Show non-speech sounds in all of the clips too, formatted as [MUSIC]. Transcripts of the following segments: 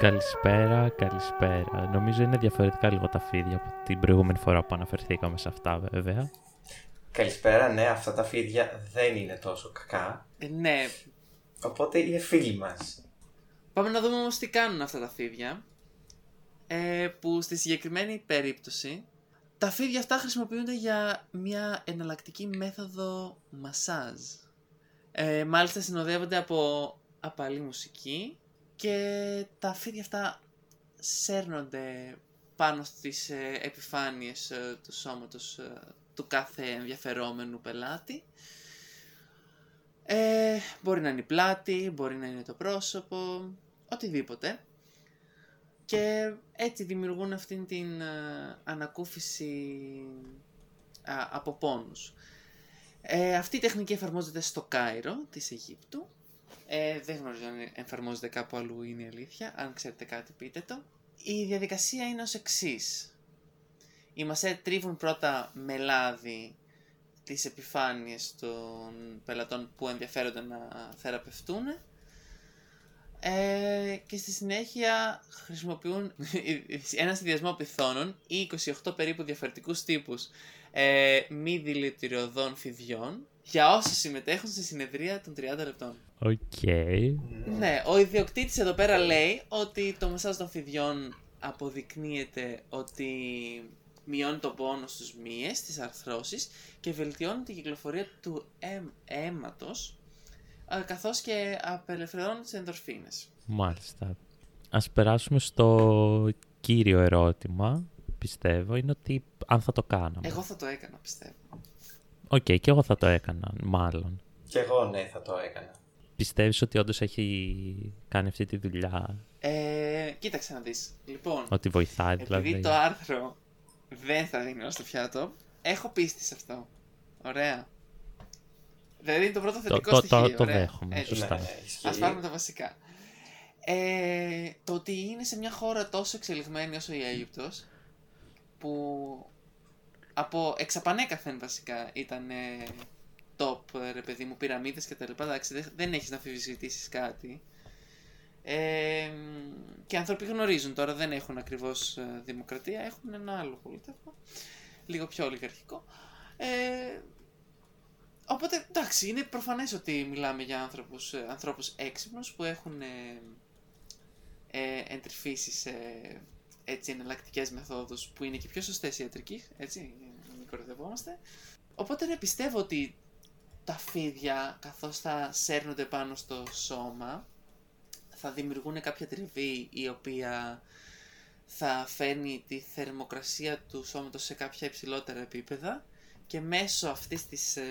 φίδια. Καλησπέρα, καλησπέρα. Νομίζω είναι διαφορετικά λίγο τα φίδια από την προηγούμενη φορά που αναφερθήκαμε σε αυτά βέβαια. Καλησπέρα, ναι, αυτά τα φίδια δεν είναι τόσο κακά. Ε, ναι. Οπότε είναι φίλοι μας. Πάμε να δούμε όμως τι κάνουν αυτά τα φίδια. Ε, που στη συγκεκριμένη περίπτωση τα φίδια αυτά χρησιμοποιούνται για μια εναλλακτική μέθοδο μασάζ. Ε, μάλιστα συνοδεύονται από απαλή μουσική και τα φίδια αυτά σέρνονται πάνω στις ε, επιφάνειες ε, του σώματος ε, του κάθε ενδιαφερόμενου πελάτη. Ε, μπορεί να είναι η πλάτη, μπορεί να είναι το πρόσωπο, οτιδήποτε. Και έτσι δημιουργούν αυτήν την ανακούφιση από πόνους. Ε, αυτή η τεχνική εφαρμόζεται στο Κάιρο της Αιγύπτου. Ε, δεν γνωρίζω αν εφαρμόζεται κάπου αλλού είναι η αλήθεια. Αν ξέρετε κάτι πείτε το. Η διαδικασία είναι ως εξής. Οι μασέ τρίβουν πρώτα με λάδι τις επιφάνειες των πελατών που ενδιαφέρονται να θεραπευτούν ε, και στη συνέχεια χρησιμοποιούν [LAUGHS] ένα συνδυασμό πυθώνων ή 28 περίπου διαφορετικούς τύπους ε, μη δηλητηριωδών φιδιών για όσους συμμετέχουν στη συνεδρία των 30 λεπτών. OK. Okay. Ναι, ο ιδιοκτήτης εδώ πέρα λέει ότι το μεσάζ των φιδιών αποδεικνύεται ότι μειώνει τον πόνο στους μύες, στις αρθρώσεις και βελτιώνει την κυκλοφορία του αίματος καθώς και απελευθερώνει τις ενδορφίνες. Μάλιστα. Ας περάσουμε στο κύριο ερώτημα, πιστεύω, είναι ότι αν θα το κάναμε. Εγώ θα το έκανα, πιστεύω. OK, okay, και εγώ θα το έκανα, μάλλον. Και εγώ ναι, θα το έκανα. Πιστεύεις ότι όντως έχει κάνει αυτή τη δουλειά; Ε, κοίταξε να δεις. Λοιπόν, ότι βοηθάει δηλαδή. Επειδή το άρθρο δεν θα δίνει στο πιάτο, έχω πίστη σε αυτό. Ωραία. Δηλαδή είναι το πρώτο θετικό το, στοιχείο. Το, το, δέχομαι, Έτσι. σωστά. Ναι, ναι, Ας πάρουμε τα βασικά. Ε, το ότι είναι σε μια χώρα τόσο εξελιγμένη όσο η Αίγυπτος, που από εξαπανέκαθεν βασικά ήταν top, ρε παιδί μου, πυραμίδες και τα λοιπά, εντάξει, δεν έχεις να αφιβητήσεις κάτι. Ε, και οι άνθρωποι γνωρίζουν τώρα, δεν έχουν ακριβώς ε, δημοκρατία, έχουν ένα άλλο πολίτευμα, λίγο πιο ολιγαρχικό. Ε, Οπότε εντάξει, είναι προφανές ότι μιλάμε για άνθρωπους, ε, ανθρώπους έξυπνους που έχουν ε, ε, εντρυφήσεις σε έτσι, εναλλακτικές μεθόδους που είναι και πιο σωστές ιατρικής, έτσι, μην κορυδευόμαστε. Οπότε ναι, πιστεύω ότι τα φίδια καθώς θα σέρνονται πάνω στο σώμα θα δημιουργούν κάποια τριβή η οποία θα φέρνει τη θερμοκρασία του σώματος σε κάποια υψηλότερα επίπεδα και μέσω αυτής της ε,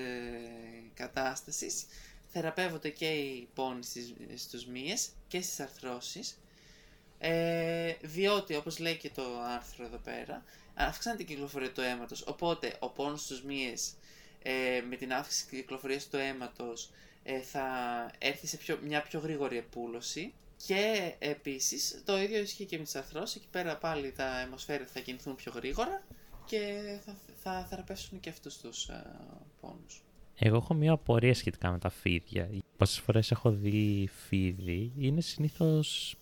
κατάστασης θεραπεύονται και οι πόνοι στις, στους μύες και στις αρθρώσεις ε, διότι όπως λέει και το άρθρο εδώ πέρα αυξάνεται η κυκλοφορία του αίματος οπότε ο πόνος στους μύες ε, με την αύξηση της κυκλοφορίας του αίματος ε, θα έρθει σε πιο, μια πιο γρήγορη επούλωση και επίσης το ίδιο ισχύει και με τις αρθρώσεις εκεί πέρα πάλι τα αιμοσφαίρια θα κινηθούν πιο γρήγορα και θα, θα θεραπεύσουν και αυτούς τους uh, πόνους. Εγώ έχω μια απορία σχετικά με τα φίδια. Πόσες φορές έχω δει φίδι, είναι συνήθως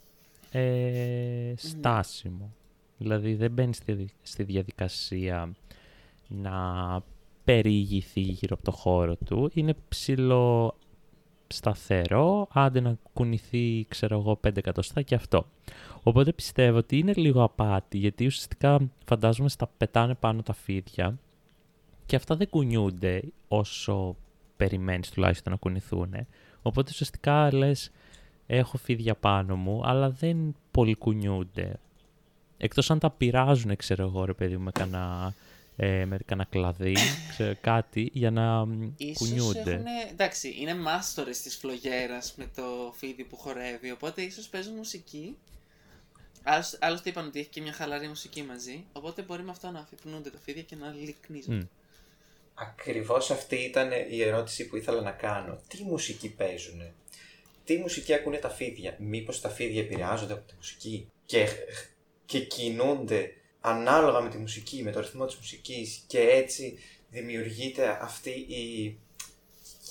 ε, στάσιμο. Δηλαδή δεν μπαίνει στη, διαδικασία να περιηγηθεί γύρω από το χώρο του. Είναι ψηλό σταθερό, άντε να κουνηθεί, ξέρω εγώ, 5 εκατοστά και αυτό. Οπότε πιστεύω ότι είναι λίγο απάτη, γιατί ουσιαστικά φαντάζομαι στα πετάνε πάνω τα φίδια και αυτά δεν κουνιούνται όσο περιμένεις τουλάχιστον να κουνηθούν. Οπότε ουσιαστικά λες, έχω φίδια πάνω μου, αλλά δεν πολύ κουνιούνται. Εκτός αν τα πειράζουν, ξέρω εγώ, ρε παιδί μου, με κανένα ε, με κανένα κλαδί, [COUGHS] ξέρω, κάτι για να ίσως κουνιούνται. Έχουνε, εντάξει, είναι μάστορες της φλογέρας με το φίδι που χορεύει, οπότε ίσως παίζουν μουσική. Άλλωστε είπαν ότι έχει και μια χαλαρή μουσική μαζί, οπότε μπορεί με αυτό να αφυπνούνται τα φίδια και να λυκνίζονται. Mm. Ακριβώς αυτή ήταν η ερώτηση που ήθελα να κάνω. Τι μουσική παίζουν, τι μουσική ακούνε τα φίδια, μήπως τα φίδια επηρεάζονται από τη μουσική; Και, και κινούνται ανάλογα με τη μουσική, με το ρυθμό της μουσικής και έτσι δημιουργείται αυτή η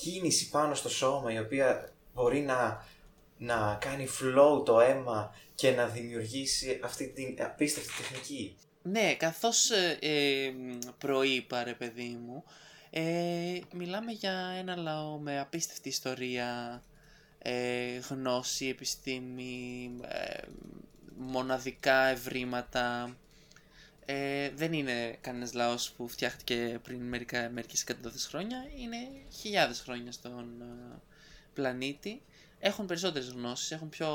κίνηση πάνω στο σώμα η οποία μπορεί να να κάνει flow το αίμα και να δημιουργήσει αυτή την απίστευτη τεχνική. Ναι, καθώς ε, ε, προείπα ρε παιδί μου, ε, μιλάμε για ένα λαό με απίστευτη ιστορία, ε, γνώση, επιστήμη, ε, μοναδικά ευρήματα. Ε, δεν είναι κανένας λαός που φτιάχτηκε πριν μερικά, μερικές εκατοντάδες χρόνια, είναι χιλιάδες χρόνια στον πλανήτη. Έχουν περισσότερες γνώσεις, έχουν πιο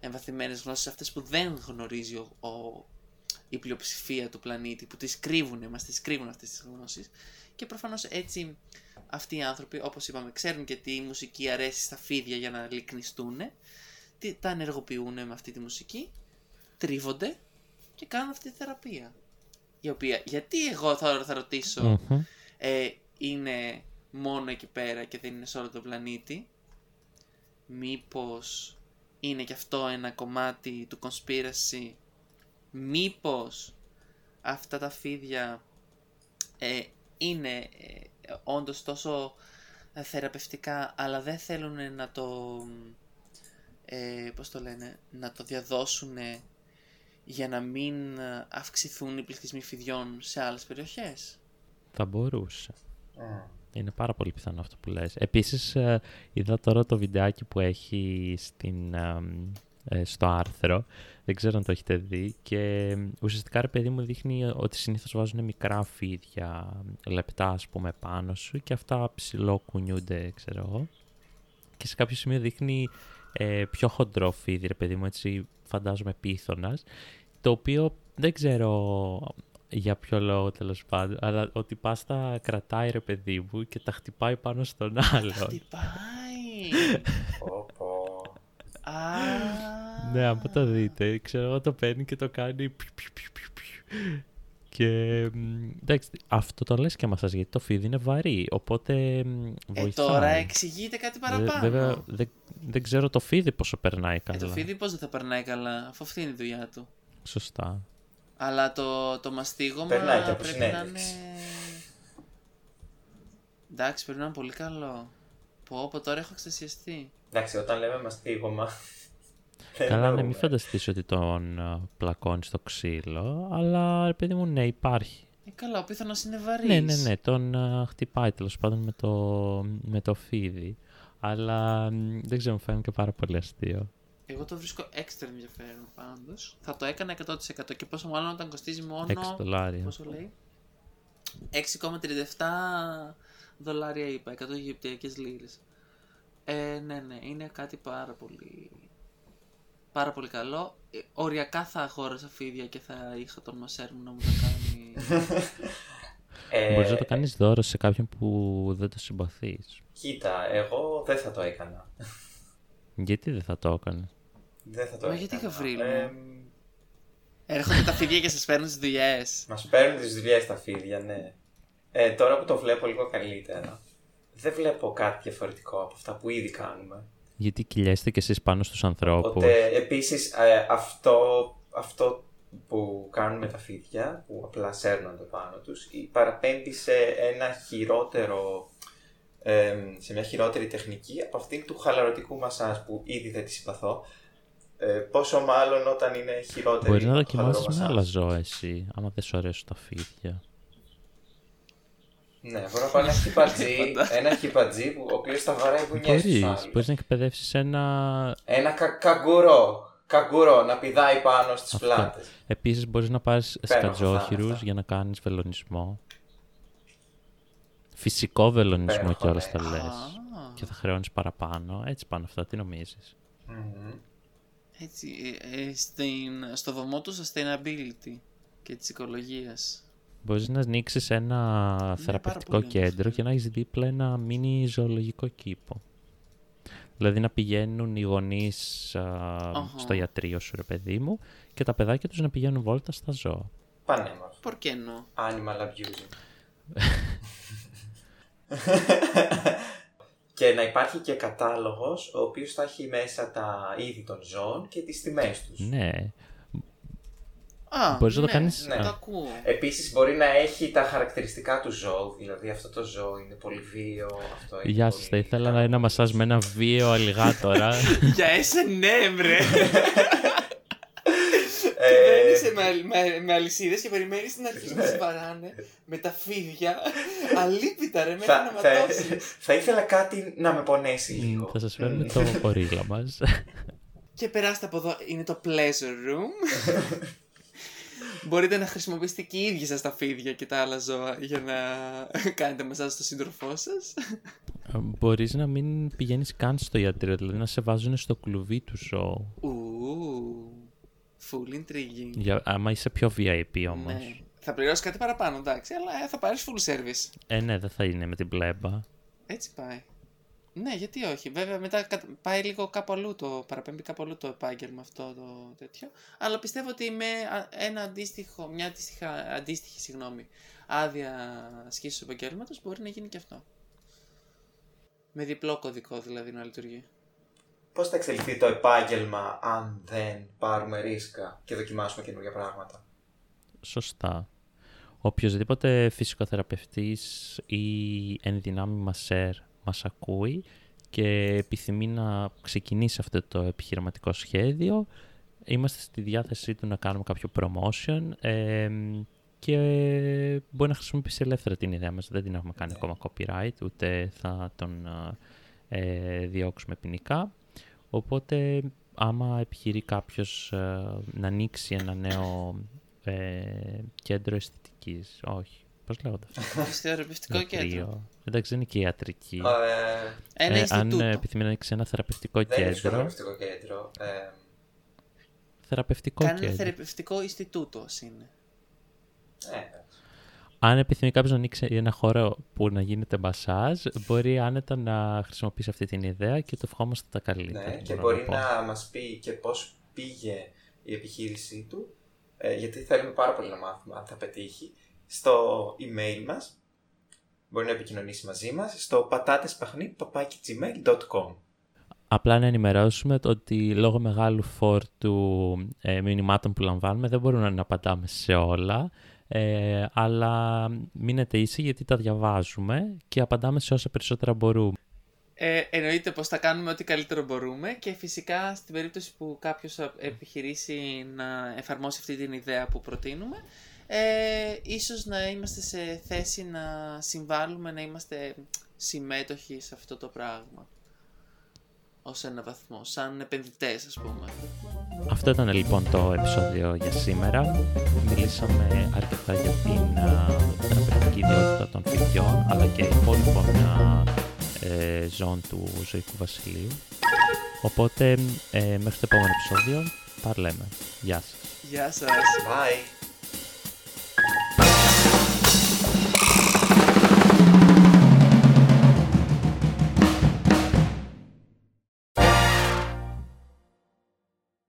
εμβαθυμένες γνώσεις, αυτές που δεν γνωρίζει ο, ο η πλειοψηφία του πλανήτη που τις κρύβουν, μας τις κρύβουν αυτές τις γνώσεις και προφανώς έτσι αυτοί οι άνθρωποι όπως είπαμε ξέρουν και τι μουσική αρέσει στα φίδια για να λυκνιστούν τα ενεργοποιούν με αυτή τη μουσική τρίβονται και κάνουν αυτή τη θεραπεία. Η οποία γιατί εγώ θα, θα ρωτησω ε, είναι μόνο εκεί πέρα και δεν είναι σε όλο τον πλανήτη; Μήπως είναι και αυτό ένα κομμάτι του conspiracy; Μήπως αυτά τα φίδια ε, είναι ε, όντως τόσο ε, θεραπευτικά αλλά δεν θέλουν να το ε, πώς το λένε να το διαδώσουν για να μην αυξηθούν οι πληθυσμοί φιδιών σε άλλες περιοχές; Θα μπορούσε είναι πάρα πολύ πιθανό αυτό που λες επίσης ε, είδα τώρα το βιντεάκι που έχει στην, στο άρθρο δεν ξέρω αν το έχετε δει. Και ουσιαστικά ρε παιδί μου δείχνει ότι συνήθως βάζουν μικρά φίδια, λεπτά ας πούμε πάνω σου και αυτά ψηλό κουνιούνται, ξέρω εγώ. Και σε κάποιο σημείο δείχνει ε, πιο χοντρό φίδι, ρε παιδί μου, έτσι φαντάζομαι πίθωνας, το οποίο δεν ξέρω για ποιο λόγο τέλος πάντων, αλλά ότι πάστα κρατάει ρε παιδί μου και τα χτυπάει πάνω στον άλλο. Τα χτυπάει! [LAUGHS] Ναι, άμα το δείτε, ξέρω εγώ το παίρνει και το κάνει. Και εντάξει, αυτό το λες και μας γιατί το φίδι είναι βαρύ, οπότε βοηθάει. Ε, τώρα εξηγείται κάτι παραπάνω. Βέβαια, δεν, δεν ξέρω το φίδι πόσο περνάει καλά. Ε, το φίδι πώς δεν θα περνάει καλά, αφού αυτή είναι η δουλειά του. Σωστά. Αλλά το, το μαστίγωμα περνάει και πρέπει να είναι... Εντάξει, πρέπει να είναι πολύ καλό. Πω, πω, τώρα έχω εξαισιαστεί. Εντάξει, όταν λέμε μαστίγωμα, Καλά, ναι, μην φανταστείς ότι τον πλακώνεις στο ξύλο, αλλά ρε παιδί μου, ναι, υπάρχει. Ε, καλά, ο πίθανος είναι βαρύς. Ναι, ναι, ναι, τον uh, χτυπάει τέλος πάντων με το, με το φίδι. Αλλά δεν ξέρω, μου φαίνεται και πάρα πολύ αστείο. Εγώ το βρίσκω έξτρα ενδιαφέρον πάντως. Θα το έκανα 100% και πόσο μάλλον όταν κοστίζει μόνο. 6 δολάρια. Πόσο λέει; 6,37 δολάρια είπα, 100 Αιγυπτιακές λίρες. Ε, ναι, ναι, είναι κάτι πάρα πολύ πάρα πολύ καλό. Ε, οριακά θα αγόρασα φίδια και θα είχα τον μασέρ μου να μου τα κάνει. ε, Μπορείς να το κάνεις δώρο σε κάποιον που δεν το συμπαθείς. Κοίτα, εγώ δεν θα το έκανα. Γιατί δεν θα το έκανες; Δεν θα το Μα έκανα. γιατί γαβρίλ ε, Έρχονται τα φίδια και σας παίρνουν τις δουλειές. Μας παίρνουν τις δουλειές τα φίδια, ναι. Ε, τώρα που το βλέπω λίγο καλύτερα, δεν βλέπω κάτι διαφορετικό από αυτά που ήδη κάνουμε. Γιατί κυλιέστε κι εσείς πάνω στους ανθρώπους; Οπότε, επίσης, ε, αυτό, αυτό που κάνουν με τα φίδια, που απλά σέρνονται πάνω τους, παραπέμπει σε ένα χειρότερο, σε μια χειρότερη τεχνική από αυτήν του χαλαρωτικού μασάζ που ήδη δεν τη συμπαθώ. Ε, πόσο μάλλον όταν είναι χειρότερη. Μπορείς να δοκιμάσεις με άλλα ζώα εσύ, άμα δεν σου αρέσουν τα φίδια. Ναι, μπορώ να πάρω ένα [LAUGHS] χιπατζή, ένα χιπατζή που, ο οποίος θα βαράει βουνιές Μπορείς, μπορείς να εκπαιδεύσεις ένα... Ένα κα, καγκουρό, καγκουρό να πηδάει πάνω στις Αυτό. πλάτες. Επίσης μπορείς να πάρεις σκατζόχυρους για να κάνεις βελονισμό. Φυσικό βελονισμό κιόλα θα λες. Και θα χρεώνεις παραπάνω. Έτσι πάνω αυτά, τι νομίζεις; Έτσι, ε, ε, στην, στο βωμό του sustainability και της οικολογίας. Μπορείς να ανοίξεις ένα ναι, θεραπευτικό κέντρο και να έχεις δίπλα ένα μίνι ζωολογικό κήπο. Δηλαδή να πηγαίνουν οι γονείς στο ιατρείο σου, ρε παιδί μου, και τα παιδάκια τους να πηγαίνουν βόλτα στα ζώα. Πανέμορφο. Por qué no? Animal abusing. [LAUGHS] και να υπάρχει και κατάλογος ο οποίος θα έχει μέσα τα είδη των ζώων και τις τιμές τους. Ναι. Α, Μπορείς να το ναι, κάνεις- Ναι, ναι. το ακούω. Επίσης μπορεί να έχει τα χαρακτηριστικά του ζώου, δηλαδή αυτό το ζώο είναι πολύ βίο, αυτό είναι Γεια πολύ σας, θα ήθελα να ένα μασάζ με ένα βίαιο αλιγάτορα. [LAUGHS] Για S&M, ρε. Ε, Μένεις με, με, με αλυσίδες και περιμένεις στην αρχή να σε βαράνε με τα φίδια. Αλίπητα, ρε, μέχρι θα, να θα, ματώσεις. θα ήθελα κάτι να με πονέσει λίγο. Μ, θα σας φέρουμε το γορίλα μας. Και περάστε από εδώ, είναι το pleasure room. [LAUGHS] Μπορείτε να χρησιμοποιήσετε και οι ίδιοι σας τα φίδια και τα άλλα ζώα για να κάνετε μασάζ στο σύντροφό σας. Μπορείς να μην πηγαίνεις καν στο ιατρείο, δηλαδή να σε βάζουν στο κλουβί του ζώου. Ου, full intriguing. Για, άμα είσαι πιο VIP όμως. Ναι. Θα πληρώσεις κάτι παραπάνω, εντάξει, αλλά ε, θα πάρεις full service. Ε, ναι, δεν θα είναι με την πλέμπα. Έτσι πάει. Ναι, γιατί όχι. Βέβαια, μετά κα- πάει λίγο κάπου αλλού το, παραπέμπει κάπου αλλού το επάγγελμα αυτό το τέτοιο. Αλλά πιστεύω ότι με α- ένα αντίστοιχο, μια αντίστοιχα, αντίστοιχη συγγνώμη, άδεια ασκήσεως επαγγέλματος μπορεί να γίνει και αυτό. Με διπλό κωδικό δηλαδή να λειτουργεί. Πώς θα εξελιχθεί το επάγγελμα αν δεν πάρουμε ρίσκα και δοκιμάσουμε καινούργια πράγματα; Σωστά. Οποιοςδήποτε φυσικοθεραπευτής ή ενδυνάμει μασέρ μας ακούει και επιθυμεί να ξεκινήσει αυτό το επιχειρηματικό σχέδιο, είμαστε στη διάθεσή του να κάνουμε κάποιο promotion ε, και μπορεί να χρησιμοποιήσει ελεύθερα την ιδέα μας. Δεν την έχουμε κάνει ακόμα copyright, ούτε θα τον ε, διώξουμε ποινικά. Οπότε, άμα επιχειρεί κάποιος ε, να ανοίξει ένα νέο ε, κέντρο αισθητικής, όχι, πώς λέγονται αυτό, [LAUGHS] Θεραπευτικό κέντρο. Ιατρείο. Εντάξει, δεν είναι και ιατρική. Ε, Ένα Ε, αν Ινστιτούτο. ε, επιθυμεί να ανοίξει ένα θεραπευτικό δεν είναι κέντρο, ψυχοθεραπευτικό κέντρο. Ε, θεραπευτικό Κάνει ένα κέντρο. θεραπευτικό Ινστιτούτο ας είναι. ε, εντάξει. Αν επιθυμεί κάποιος να ανοίξει ένα χώρο που να γίνεται μασάζ, μπορεί άνετα να χρησιμοποιήσει αυτή την ιδέα και το ευχόμαστε τα καλύτερα. Ναι, και μπορώ μπορεί πω. να μας πει και πώς πήγε η επιχείρησή του, ε, γιατί θέλουμε πάρα πολύ να μάθουμε αν θα πετύχει, στο email μας, μπορεί να επικοινωνήσει μαζί μας, στο πατάτεσπαχνί.gmail.com Απλά να ενημερώσουμε το ότι λόγω μεγάλου φόρτου ε, μηνυμάτων που λαμβάνουμε δεν μπορούμε να απαντάμε σε όλα, ε, αλλά μείνετε ήσυχοι γιατί τα διαβάζουμε και απαντάμε σε όσα περισσότερα μπορούμε. Ε, εννοείται πως θα κάνουμε ό,τι καλύτερο μπορούμε και φυσικά στην περίπτωση που κάποιος επιχειρήσει να εφαρμόσει αυτή την ιδέα που προτείνουμε ε, ίσως να είμαστε σε θέση να συμβάλλουμε, να είμαστε συμμέτοχοι σε αυτό το πράγμα ως ένα βαθμό, σαν επενδυτές ας πούμε. Αυτό ήταν λοιπόν το επεισόδιο για σήμερα. Μιλήσαμε αρκετά για την α, θεραπευτική ιδιότητα των φοιτιών, αλλά και υπόλοιπων α, ε, ζώων του ζωικού βασιλείου. Οπότε, ε, μέχρι το επόμενο επεισόδιο, τα λέμε. Γεια σας. Γεια σας! Bye!